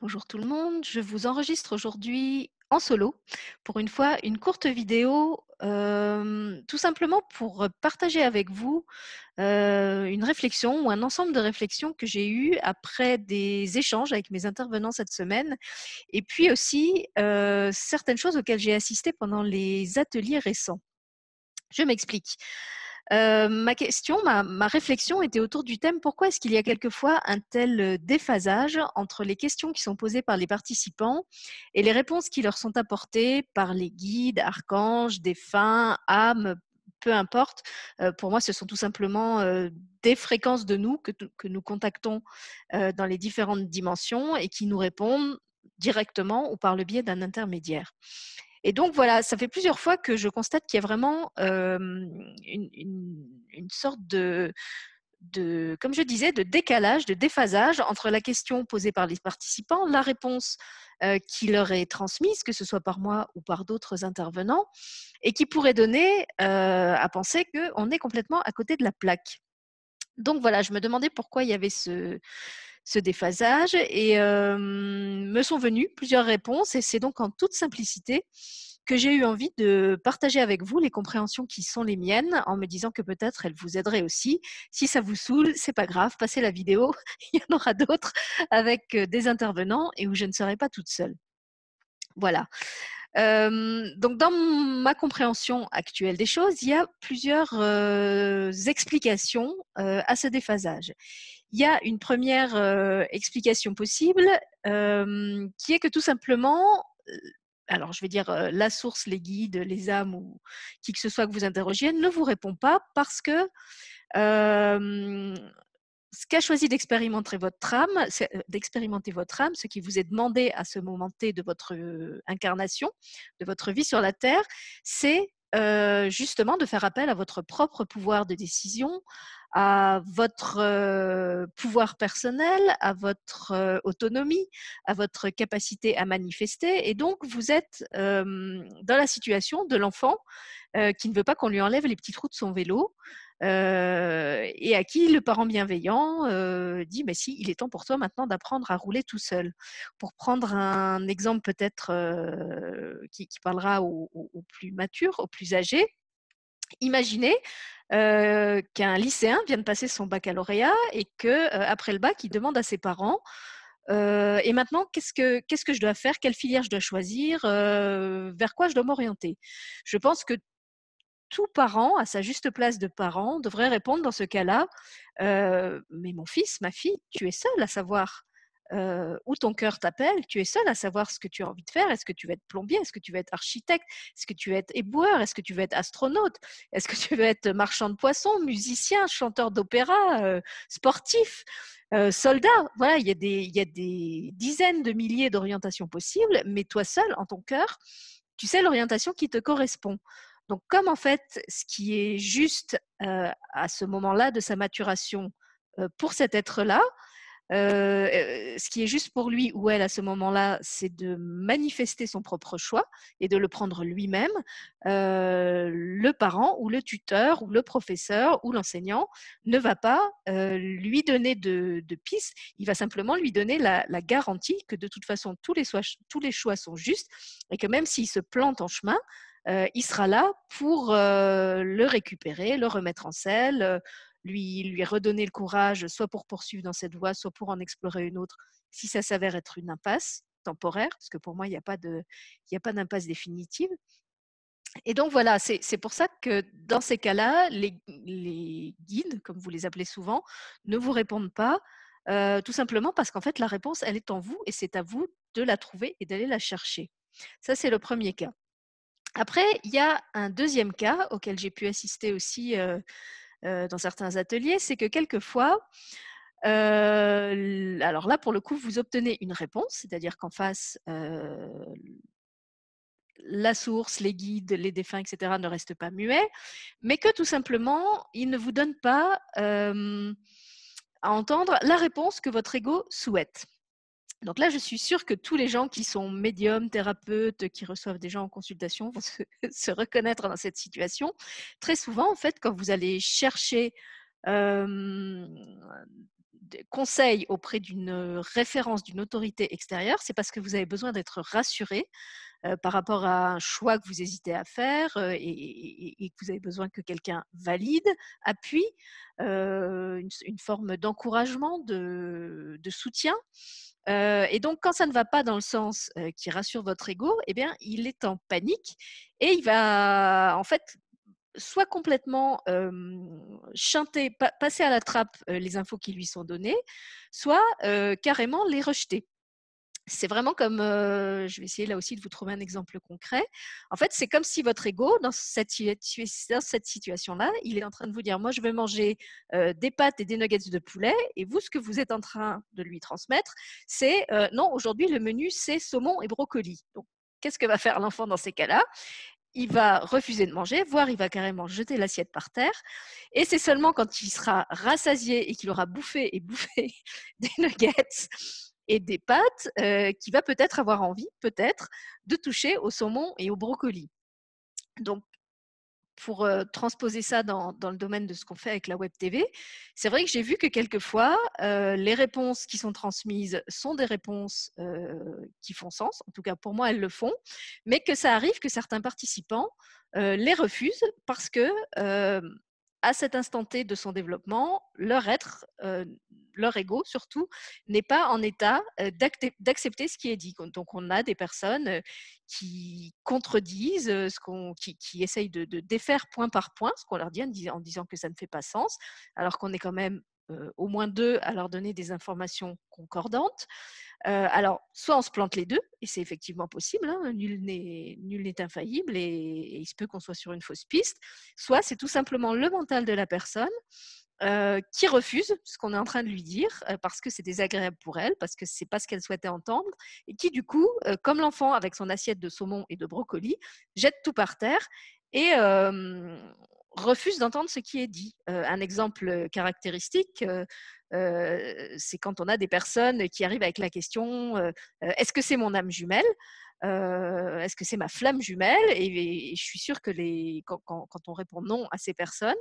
Bonjour tout le monde, je vous enregistre aujourd'hui en solo, pour une fois, une courte vidéo, euh, tout simplement pour partager avec vous euh, une réflexion ou un ensemble de réflexions que j'ai eues après des échanges avec mes intervenants cette semaine, et puis aussi euh, certaines choses auxquelles j'ai assisté pendant les ateliers récents. Je m'explique. Euh, ma question, ma, réflexion était autour du thème pourquoi est-ce qu'il y a quelquefois un tel euh, déphasage entre les questions qui sont posées par les participants et les réponses qui leur sont apportées par les guides, archanges, défunts, âmes, peu importe. Euh, pour moi, ce sont tout simplement des fréquences de nous que, que nous contactons dans les différentes dimensions et qui nous répondent directement ou par le biais d'un intermédiaire. Et donc voilà, ça fait plusieurs fois que je constate qu'il y a vraiment une, sorte de, comme je disais, de décalage, de déphasage entre la question posée par les participants, la réponse qui leur est transmise, que ce soit par moi ou par d'autres intervenants, et qui pourrait donner à penser qu'on est complètement à côté de la plaque. Donc voilà, je me demandais pourquoi il y avait ce, ce déphasage et me sont venues plusieurs réponses et c'est donc en toute simplicité que j'ai eu envie de partager avec vous les compréhensions qui sont les miennes en me disant que peut-être elles vous aideraient aussi. Si ça vous saoule, c'est pas grave, passez la vidéo, il y en aura d'autres avec des intervenants et où je ne serai pas toute seule. Voilà. Donc dans ma compréhension actuelle des choses, il y a plusieurs explications à ce déphasage. Il y a une première explication possible qui est que tout simplement, alors je vais dire la source, les guides, les âmes ou qui que ce soit que vous interrogiez, ne vous répond pas parce que ce qu'a choisi d'expérimenter votre âme, d'expérimenter votre âme, ce qui vous est demandé à ce moment T de votre incarnation, de votre vie sur la Terre, c'est justement de faire appel à votre propre pouvoir de décision, à votre pouvoir personnel, à votre autonomie, à votre capacité à manifester. Et donc, vous êtes dans la situation de l'enfant qui ne veut pas qu'on lui enlève les petits trous de son vélo. et à qui le parent bienveillant dit mais si il est temps pour toi maintenant d'apprendre à rouler tout seul pour prendre un exemple peut-être qui, parlera aux, plus matures aux plus âgés imaginez qu'un lycéen vient de passer son baccalauréat et que après le bac, il demande à ses parents et maintenant, qu'est-ce que, qu'est-ce que je dois faire? Quelle filière je dois choisir? Vers quoi je dois m'orienter? Je pense que tout parent, à sa juste place de parent, devrait répondre dans ce cas-là Mais mon fils, ma fille, tu es seul à savoir où ton cœur t'appelle, tu es seul à savoir ce que tu as envie de faire. Est-ce que tu veux être plombier? Est-ce que tu veux être architecte? Est-ce que tu veux être éboueur? Est-ce que tu veux être astronaute? Est-ce que tu veux être marchand de poissons, musicien, chanteur d'opéra, sportif soldat, voilà, il y, a des, il y a des dizaines de milliers d'orientations possibles, mais toi seul, en ton cœur, tu sais l'orientation qui te correspond. Donc, comme en fait, ce qui est juste à ce moment-là de sa maturation pour cet être-là, ce qui est juste pour lui ou elle à ce moment-là, c'est de manifester son propre choix et de le prendre lui-même. le parent ou le tuteur ou le professeur ou l'enseignant ne va pas lui donner de, pistes, il va simplement lui donner la, garantie que de toute façon tous les, tous les choix sont justes et que même s'il se plante en chemin, il sera là pour le récupérer, le remettre en selle, lui, lui redonner le courage, soit pour poursuivre dans cette voie, soit pour en explorer une autre, si ça s'avère être une impasse temporaire, parce que pour moi, il n'y a pas d'impasse définitive. Et donc voilà, c'est pour ça que dans ces cas-là, les, guides, comme vous les appelez souvent, ne vous répondent pas, euh, tout simplement parce qu'en fait, la réponse, elle est en vous et c'est à vous de la trouver et d'aller la chercher. Ça, c'est le premier cas. Après, il y a un deuxième cas auquel j'ai pu assister aussi euh, dans certains ateliers, c'est que quelquefois, euh, alors là, pour le coup, vous obtenez une réponse, c'est-à-dire qu'en face, euh, la source, les guides, les défunts, etc., ne restent pas muets, mais que tout simplement, ils ne vous donnent pas à entendre la réponse que votre ego souhaite. Donc là, je suis sûre que tous les gens qui sont médiums, thérapeutes, qui reçoivent des gens en consultation vont se, reconnaître dans cette situation. Très souvent, en fait, quand vous allez chercher conseil auprès d'une référence, d'une autorité extérieure, c'est parce que vous avez besoin d'être rassuré par rapport à un choix que vous hésitez à faire et, que vous avez besoin que quelqu'un valide, appuie, une, forme d'encouragement, de, soutien. Et donc, quand ça ne va pas dans le sens qui rassure votre ego, eh bien, il est en panique et il va, en fait, soit complètement chanter, passer à la trappe les infos qui lui sont données, soit carrément les rejeter c'est vraiment comme, je vais essayer là aussi de vous trouver un exemple concret. En fait, c'est comme si votre ego, dans cette, situation-là, il est en train de vous dire, moi, je vais manger des pâtes et des nuggets de poulet, et vous, ce que vous êtes en train de lui transmettre, c'est, non, aujourd'hui, le menu, c'est saumon et brocoli. Donc, qu'est-ce que va faire l'enfant dans ces cas-là? Il va refuser de manger, voire il va carrément jeter l'assiette par terre. Et c'est seulement quand il sera rassasié et qu'il aura bouffé et bouffé des nuggets et des pâtes euh, qui va peut-être avoir envie, peut-être, de toucher au saumon et au brocoli. Donc, pour euh, transposer ça dans, le domaine de ce qu'on fait avec la Web TV, c'est vrai que j'ai vu que quelquefois, euh, les réponses qui sont transmises sont des réponses qui font sens, en tout cas pour moi elles le font, mais que ça arrive que certains participants les refusent parce que à cet instant T de son développement, leur être, euh, leur ego surtout, n'est pas en état euh, d'accepter ce qui est dit. Donc on a des personnes euh, qui contredisent, qui, essayent de, défaire point par point ce qu'on leur dit en, disant que ça ne fait pas sens, alors qu'on est quand même au moins deux à leur donner des informations concordantes. alors, soit on se plante les deux, et c'est effectivement possible, hein, nul n'est infaillible, et, il se peut qu'on soit sur une fausse piste, soit c'est tout simplement le mental de la personne qui refuse ce qu'on est en train de lui dire parce que c'est désagréable pour elle, parce que c'est pas ce qu'elle souhaitait entendre, et qui du coup, comme l'enfant avec son assiette de saumon et de brocoli, jette tout par terre et refuse d'entendre ce qui est dit. un exemple caractéristique, c'est quand on a des personnes qui arrivent avec la question est-ce que c'est mon âme jumelle? Est-ce que c'est ma flamme jumelle? Et, je suis sûre que les, quand, on répond non à ces personnes,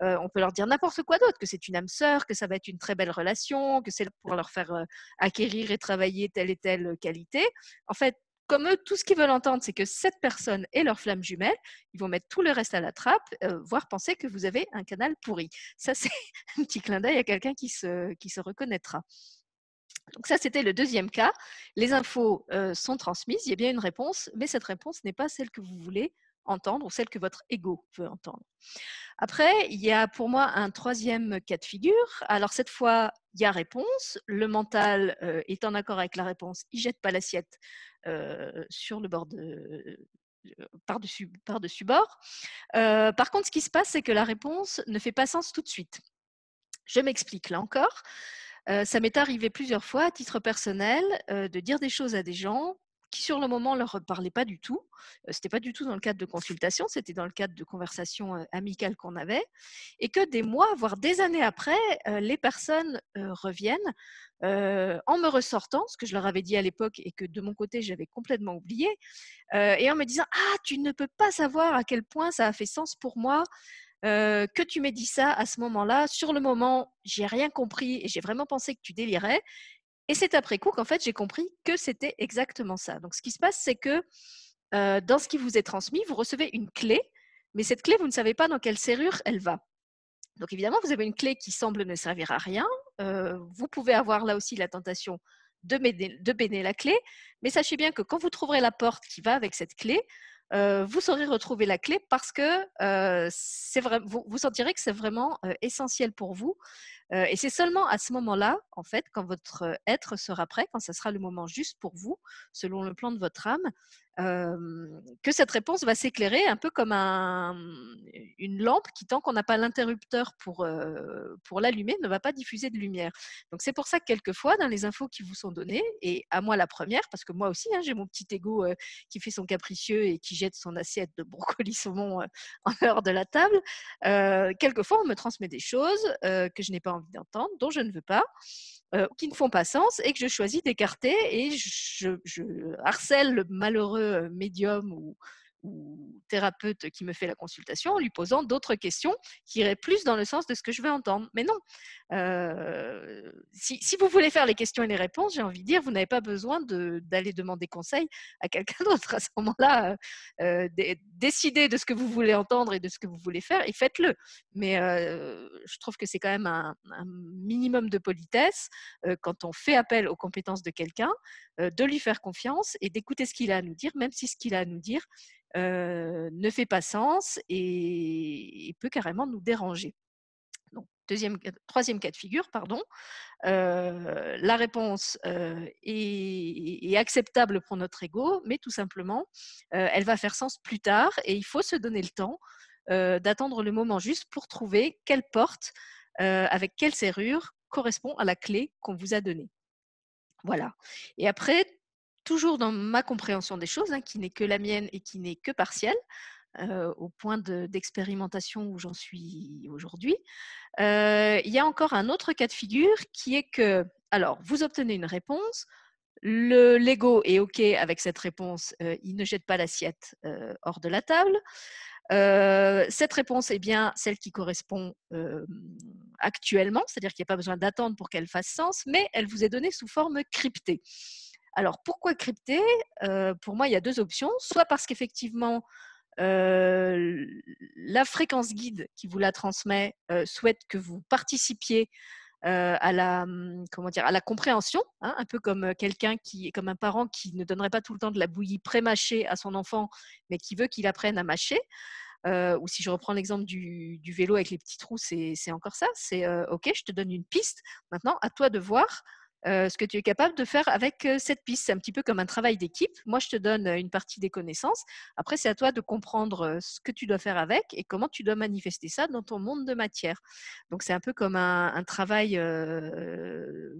on peut leur dire n'importe quoi d'autre, que c'est une âme sœur, que ça va être une très belle relation, que c'est pour leur faire acquérir et travailler telle et telle qualité. En fait, comme eux, tout ce qu'ils veulent entendre, c'est que cette personne est leur flamme jumelle. Ils vont mettre tout le reste à la trappe, euh, voire penser que vous avez un canal pourri. Ça, c'est un petit clin d'œil à quelqu'un qui se, reconnaîtra. Donc ça, c'était le deuxième cas. Les infos euh, sont transmises, il y a bien une réponse, mais cette réponse n'est pas celle que vous voulez entendre ou celle que votre ego veut entendre. Après, il y a pour moi un troisième cas de figure. Alors cette fois, il y a réponse. Le mental est en accord avec la réponse. Il jette pas l'assiette sur le bord de, par-dessus par -dessus bord. par contre, ce qui se passe, c'est que la réponse ne fait pas sens tout de suite. Je m'explique là encore. ça m'est arrivé plusieurs fois, à titre personnel, de dire des choses à des gens qui sur le moment ne leur parlaient pas du tout. Ce n'était pas du tout dans le cadre de consultation, c'était dans le cadre de conversations amicales qu'on avait. Et que des mois, voire des années après, les personnes reviennent en me ressortant, ce que je leur avais dit à l'époque et que de mon côté j'avais complètement oublié, et en me disant Ah, tu ne peux pas savoir à quel point ça a fait sens pour moi. que tu m'aies dit ça à ce moment-là. Sur le moment, j'ai rien compris et j'ai vraiment pensé que tu délirais. Et c'est après coup qu'en fait, j'ai compris que c'était exactement ça. Donc, ce qui se passe, c'est que dans ce qui vous est transmis, vous recevez une clé, mais cette clé, vous ne savez pas dans quelle serrure elle va. Donc, évidemment, vous avez une clé qui semble ne servir à rien. vous pouvez avoir là aussi la tentation de béner, la clé, mais sachez bien que quand vous trouverez la porte qui va avec cette clé, vous saurez retrouver la clé parce que vous, sentirez que c'est vraiment essentiel pour vous et c'est seulement à ce moment-là, en fait, quand votre être sera prêt, quand ce sera le moment juste pour vous, selon le plan de votre âme, que cette réponse va s'éclairer un peu comme un, une lampe qui, tant qu'on n'a pas l'interrupteur pour, pour l'allumer, ne va pas diffuser de lumière. Donc c'est pour ça que quelquefois, dans les infos qui vous sont données, et à moi la première, parce que moi aussi, hein, j'ai mon petit ego qui fait son capricieux et qui jette son assiette de brocoli saumon en dehors de la table, quelquefois on me transmet des choses que je n'ai pas envie d'entendre, dont je ne veux pas. Euh, qui ne font pas sens et que je choisis d'écarter et je, harcèle le malheureux euh, médium ou, thérapeute qui me fait la consultation en lui posant d'autres questions qui iraient plus dans le sens de ce que je veux entendre. Mais non, euh, si, vous voulez faire les questions et les réponses, j'ai envie de dire, vous n'avez pas besoin d'aller demander conseil à quelqu'un d'autre. À ce moment-là, euh, euh, décidez de ce que vous voulez entendre et de ce que vous voulez faire et faites-le. Mais je trouve que c'est quand même un, minimum de politesse quand on fait appel aux compétences de quelqu'un, de lui faire confiance et d'écouter ce qu'il a à nous dire, même si ce qu'il a à nous dire ne fait pas sens et peut carrément nous déranger deuxième, troisième cas de figure, pardon, la réponse est, acceptable pour notre ego, mais tout simplement, elle va faire sens plus tard et il faut se donner le temps d'attendre le moment juste pour trouver quelle porte, avec quelle serrure correspond à la clé qu'on vous a donnée. Voilà. Et après, toujours dans ma compréhension des choses, hein, qui n'est que la mienne et qui n'est que partielle, au point d'expérimentation où j'en suis aujourd'hui. il y a encore un autre cas de figure qui est que, alors, vous obtenez une réponse, le Lego est OK avec cette réponse, il ne jette pas l'assiette hors de la table. cette réponse est bien celle qui correspond actuellement, c'est-à-dire qu'il n'y a pas besoin d'attendre pour qu'elle fasse sens, mais elle vous est donnée sous forme cryptée. Alors pourquoi cryptée? Pour moi, il y a deux options. Soit parce qu'effectivement, la fréquence guide qui vous la transmet souhaite que vous participiez à la mmh, comment dire à la compréhension, hein, un peu comme quelqu'un qui comme un parent qui ne donnerait pas tout le temps de la bouillie pré-mâchée à son enfant, mais qui veut qu'il apprenne à mâcher. ou si je reprends l'exemple du, du, vélo avec les petits trous, c'est encore ça. C'est OK, je te donne une piste. Maintenant, à toi de voir ce que tu es capable de faire avec cette piste. C'est un petit peu comme un travail d'équipe. Moi, je te donne une partie des connaissances. Après, c'est à toi de comprendre ce que tu dois faire avec et comment tu dois manifester ça dans ton monde de matière. Donc, c'est un peu comme un, travail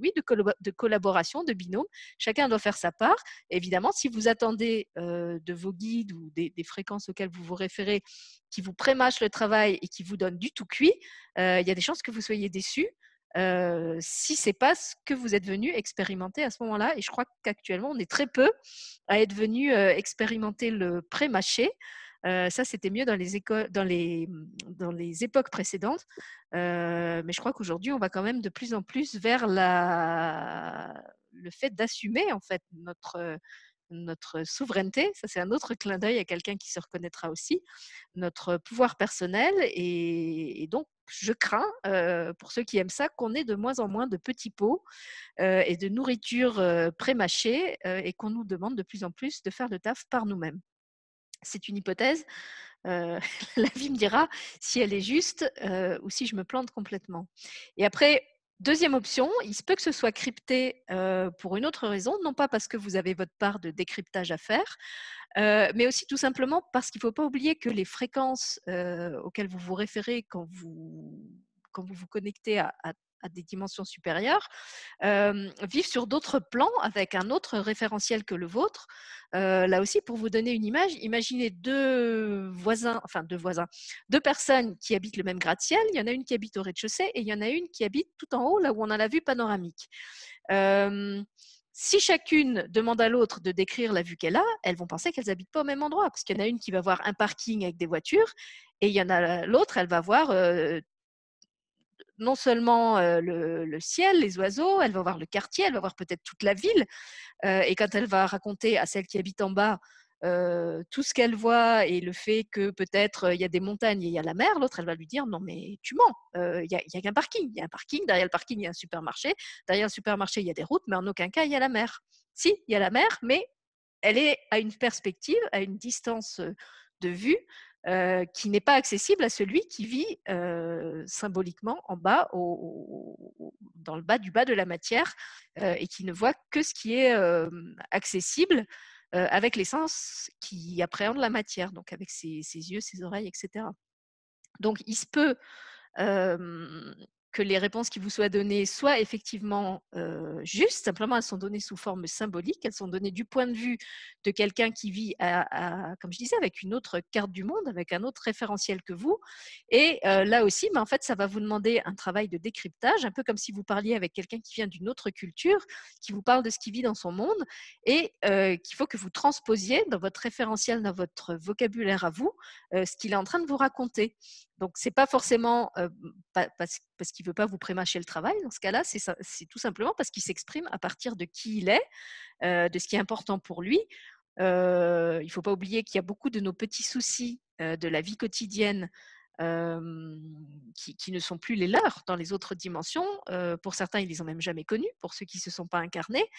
oui, de, collaboration, de binôme. Chacun doit faire sa part. évidemment, si vous attendez de vos guides ou des, fréquences auxquelles vous vous référez qui vous prémâchent le travail et qui vous donnent du tout cuit, il y a des chances que vous soyez déçus si c'est pas ce que vous êtes venu expérimenter à ce moment-là. Et je crois qu'actuellement, on est très peu à être venu expérimenter le pré-mâché. ça, c'était mieux dans les, écoles, dans, les, mmh, dans les époques précédentes. mais je crois qu'aujourd'hui, on va quand même de plus en plus vers le fait d'assumer en fait notre, notre souveraineté, ça c'est un autre clin d'œil à quelqu'un qui se reconnaîtra aussi, notre pouvoir personnel. Et, donc, je crains, pour ceux qui aiment ça, qu'on ait de moins en moins de petits pots et de nourriture pré-mâchée et qu'on nous demande de plus en plus de faire le taf par nous-mêmes. C'est une hypothèse. la vie me dira si elle est juste ou si je me plante complètement. Et après, Deuxième option, il se peut que ce soit crypté pour une autre raison, non pas parce que vous avez votre part de décryptage à faire, mais aussi tout simplement parce qu'il ne faut pas oublier que les fréquences auxquelles vous vous référez quand vous, quand vous vous connectez à des dimensions supérieures, vivent sur d'autres plans avec un autre référentiel que le vôtre. là aussi, pour vous donner une image, imaginez deux voisins, enfin deux voisins, deux personnes qui habitent le même gratte-ciel. Il y en a une qui habite au rez-de-chaussée et il y en a une qui habite tout en haut, là où on a la vue panoramique. si chacune demande à l'autre de décrire la vue qu'elle a, elles vont penser qu'elles habitent pas au même endroit, parce qu'il y en a une qui va voir un parking avec des voitures, et il y en a l'autre, elle va voir non seulement le, ciel, les oiseaux, elle va voir le quartier, elle va voir peut-être toute la ville. et quand elle va raconter à celle qui habite en bas tout ce qu'elle voit et le fait que peut-être il y a des montagnes et il y a la mer, l'autre elle va lui dire non mais tu mens, il y a, qu'un parking, il y a un parking, derrière le parking il y a un supermarché, derrière le supermarché il y a des routes, mais en aucun cas il y a la mer. Si, il y a la mer, mais elle est à une perspective, à une distance de vue qui n'est pas accessible à celui qui vit symboliquement en bas, dans le bas du bas de la matière, et qui ne voit que ce qui est accessible avec les sens qui appréhendent la matière, donc avec ses, yeux, ses oreilles, etc. Donc il se peut que les réponses qui vous soient données soient effectivement justes, simplement elles sont données sous forme symbolique, elles sont données du point de vue de quelqu'un qui vit, comme je disais, avec une autre carte du monde, avec un autre référentiel que vous. Et là aussi, mais en fait, ça va vous demander un travail de décryptage, un peu comme si vous parliez avec quelqu'un qui vient d'une autre culture, qui vous parle de ce qu'il vit dans son monde, et qu'il faut que vous transposiez dans votre référentiel, dans votre vocabulaire à vous, ce qu'il est en train de vous raconter. Donc, c'est pas forcément parce, qu'il ne veut pas vous prémâcher le travail. Dans ce cas-là, c'est tout simplement parce qu'il s'exprime à partir de qui il est, de ce qui est important pour lui. il ne faut pas oublier qu'il y a beaucoup de nos petits soucis de la vie quotidienne qui, ne sont plus les leurs dans les autres dimensions. pour certains, ils les ont même jamais connus, pour ceux qui ne se sont pas incarnés.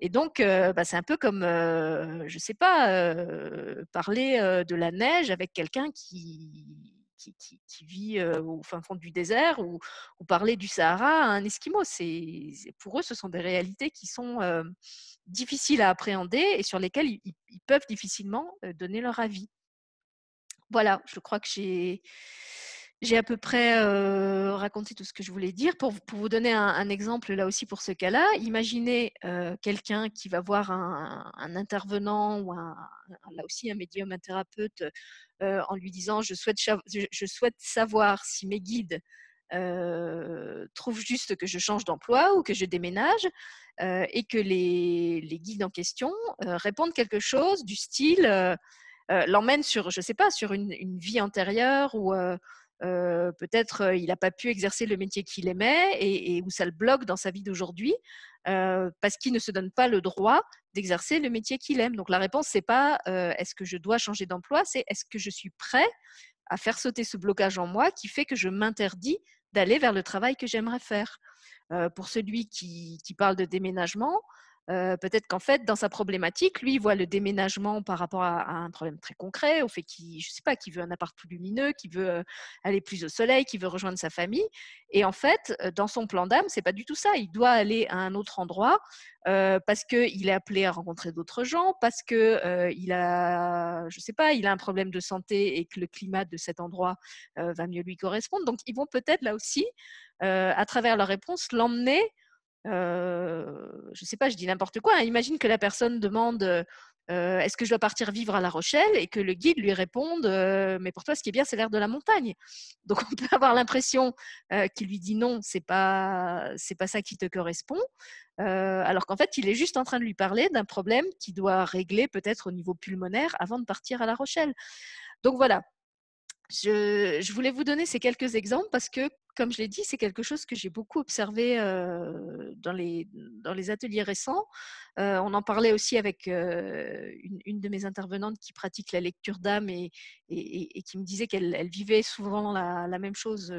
Et donc, bah, c'est un peu comme, je ne sais pas, parler de la neige avec quelqu'un qui, qui, vit au fin fond du désert ou, parler du Sahara à un Esquimau. C'est, pour eux, ce sont des réalités qui sont difficiles à appréhender et sur lesquelles ils peuvent difficilement donner leur avis. Voilà, je crois que j'ai j'ai à peu près raconté tout ce que je voulais dire. Pour, vous donner un, exemple là aussi pour ce cas-là, imaginez quelqu'un qui va voir un, intervenant ou là aussi un médium, un thérapeute, en lui disant je souhaite, je souhaite savoir si mes guides trouvent juste que je change d'emploi ou que je déménage et que les, guides en question répondent quelque chose du style euh, l'emmène sur, je sais pas, sur une, vie antérieure où peut-être il n'a pas pu exercer le métier qu'il aimait et, où ça le bloque dans sa vie d'aujourd'hui parce qu'il ne se donne pas le droit d'exercer le métier qu'il aime. Donc la réponse c'est pas est-ce que je dois changer d'emploi, c'est est-ce que je suis prêt à faire sauter ce blocage en moi qui fait que je m'interdis d'aller vers le travail que j'aimerais faire? pour celui qui, parle de déménagement, peut-être qu'en fait, dans sa problématique, lui, il voit le déménagement par rapport à, un problème très concret, au fait qu'il, je sais pas, qu'il veut un appart plus lumineux, qu'il veut aller plus au soleil, qu'il veut rejoindre sa famille. Et en fait, dans son plan d'âme, c'est pas du tout ça. Il doit aller à un autre endroit parce qu'il est appelé à rencontrer d'autres gens, parce que il a, je sais pas, il a un problème de santé et que le climat de cet endroit va mieux lui correspondre. Donc, ils vont peut-être là aussi, à travers leur réponse, l'emmener je ne sais pas, je dis n'importe quoi. Hein. Imagine que la personne demande est-ce que je dois partir vivre à La Rochelle et que le guide lui réponde mais pour toi ce qui est bien c'est l'air de la montagne. Donc on peut avoir l'impression qu'il lui dit non, c'est pas pas ça qui te correspond. alors qu'en fait il est juste en train de lui parler d'un problème qu'il doit régler peut-être au niveau pulmonaire avant de partir à La Rochelle. Donc voilà, je, je, voulais vous donner ces quelques exemples parce que comme je l'ai dit, c'est quelque chose que j'ai beaucoup observé dans, les, ateliers récents. on en parlait aussi avec une, de mes intervenantes qui pratique la lecture d'âme et, et, qui me disait qu'elle vivait souvent la, même chose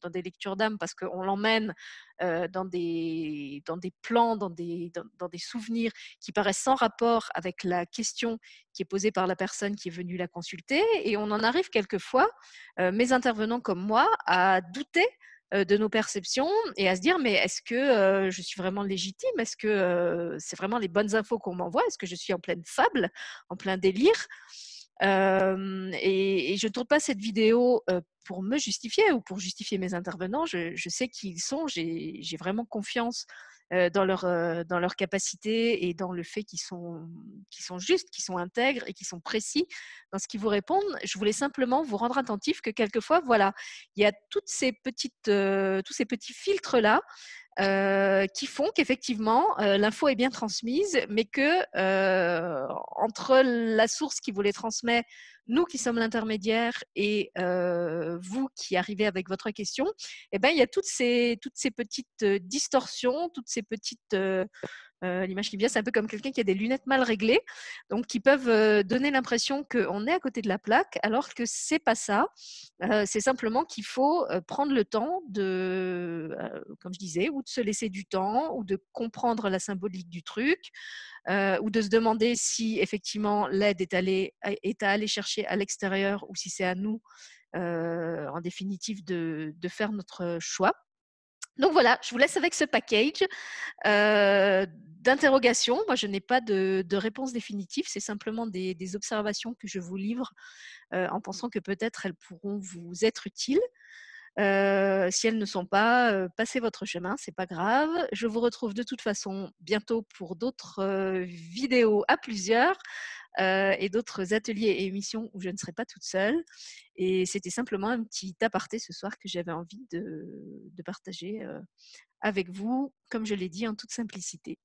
dans des lectures d'âme parce qu'on l'emmène dans, des, dans des plans, dans des, dans, des souvenirs qui paraissent sans rapport avec la question qui est posée par la personne qui est venue la consulter. Et on en arrive quelquefois, mes intervenants comme moi, à douter de nos perceptions et à se dire mais est-ce que je suis vraiment légitime? Est-ce que c'est vraiment les bonnes infos qu'on m'envoie? Est-ce que je suis en pleine fable, en plein délire? Et, je ne tourne pas cette vidéo pour me justifier ou pour justifier mes intervenants. Je, sais qui ils sont. J'ai vraiment confiance dans, leur, dans leur capacité et dans le fait qu'ils sont, sont justes, qu'ils sont intègres et qu'ils sont précis dans ce qu'ils vous répondent. Je voulais simplement vous rendre attentif que quelquefois, voilà, il y a toutes ces petites, tous ces petits filtres-là qui font qu'effectivement l'info est bien transmise, mais que entre la source qui vous les transmet nous qui sommes l'intermédiaire et vous qui arrivez avec votre question, eh ben, il y a toutes ces, toutes ces petites distorsions, toutes ces petites L'image qui vient, c'est un peu comme quelqu'un qui a des lunettes mal réglées, donc qui peuvent donner l'impression qu'on est à côté de la plaque, alors que c'est pas ça. c'est simplement qu'il faut prendre le temps de, comme je disais, ou de se laisser du temps, ou de comprendre la symbolique du truc, ou de se demander si effectivement l'aide est, est à aller chercher à l'extérieur ou si c'est à nous, en définitive, de, faire notre choix. Donc voilà, je vous laisse avec ce package euh, d'interrogations. Moi, je n'ai pas de, réponse définitive, c'est simplement des, observations que je vous livre euh, en pensant que peut-être elles pourront vous être utiles. Euh, si elles ne sont pas, passez votre chemin, c'est pas grave. Je vous retrouve de toute façon bientôt pour d'autres vidéos à plusieurs. Euh, et d'autres ateliers et émissions où je ne serai pas toute seule. Et c'était simplement un petit aparté ce soir que j'avais envie de, partager euh, avec vous, comme je l'ai dit, en toute simplicité.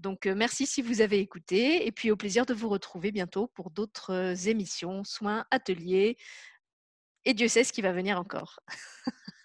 Donc, euh, merci si vous avez écouté et puis au plaisir de vous retrouver bientôt pour d'autres émissions, soins, ateliers Et Dieu sait ce qui va venir encore.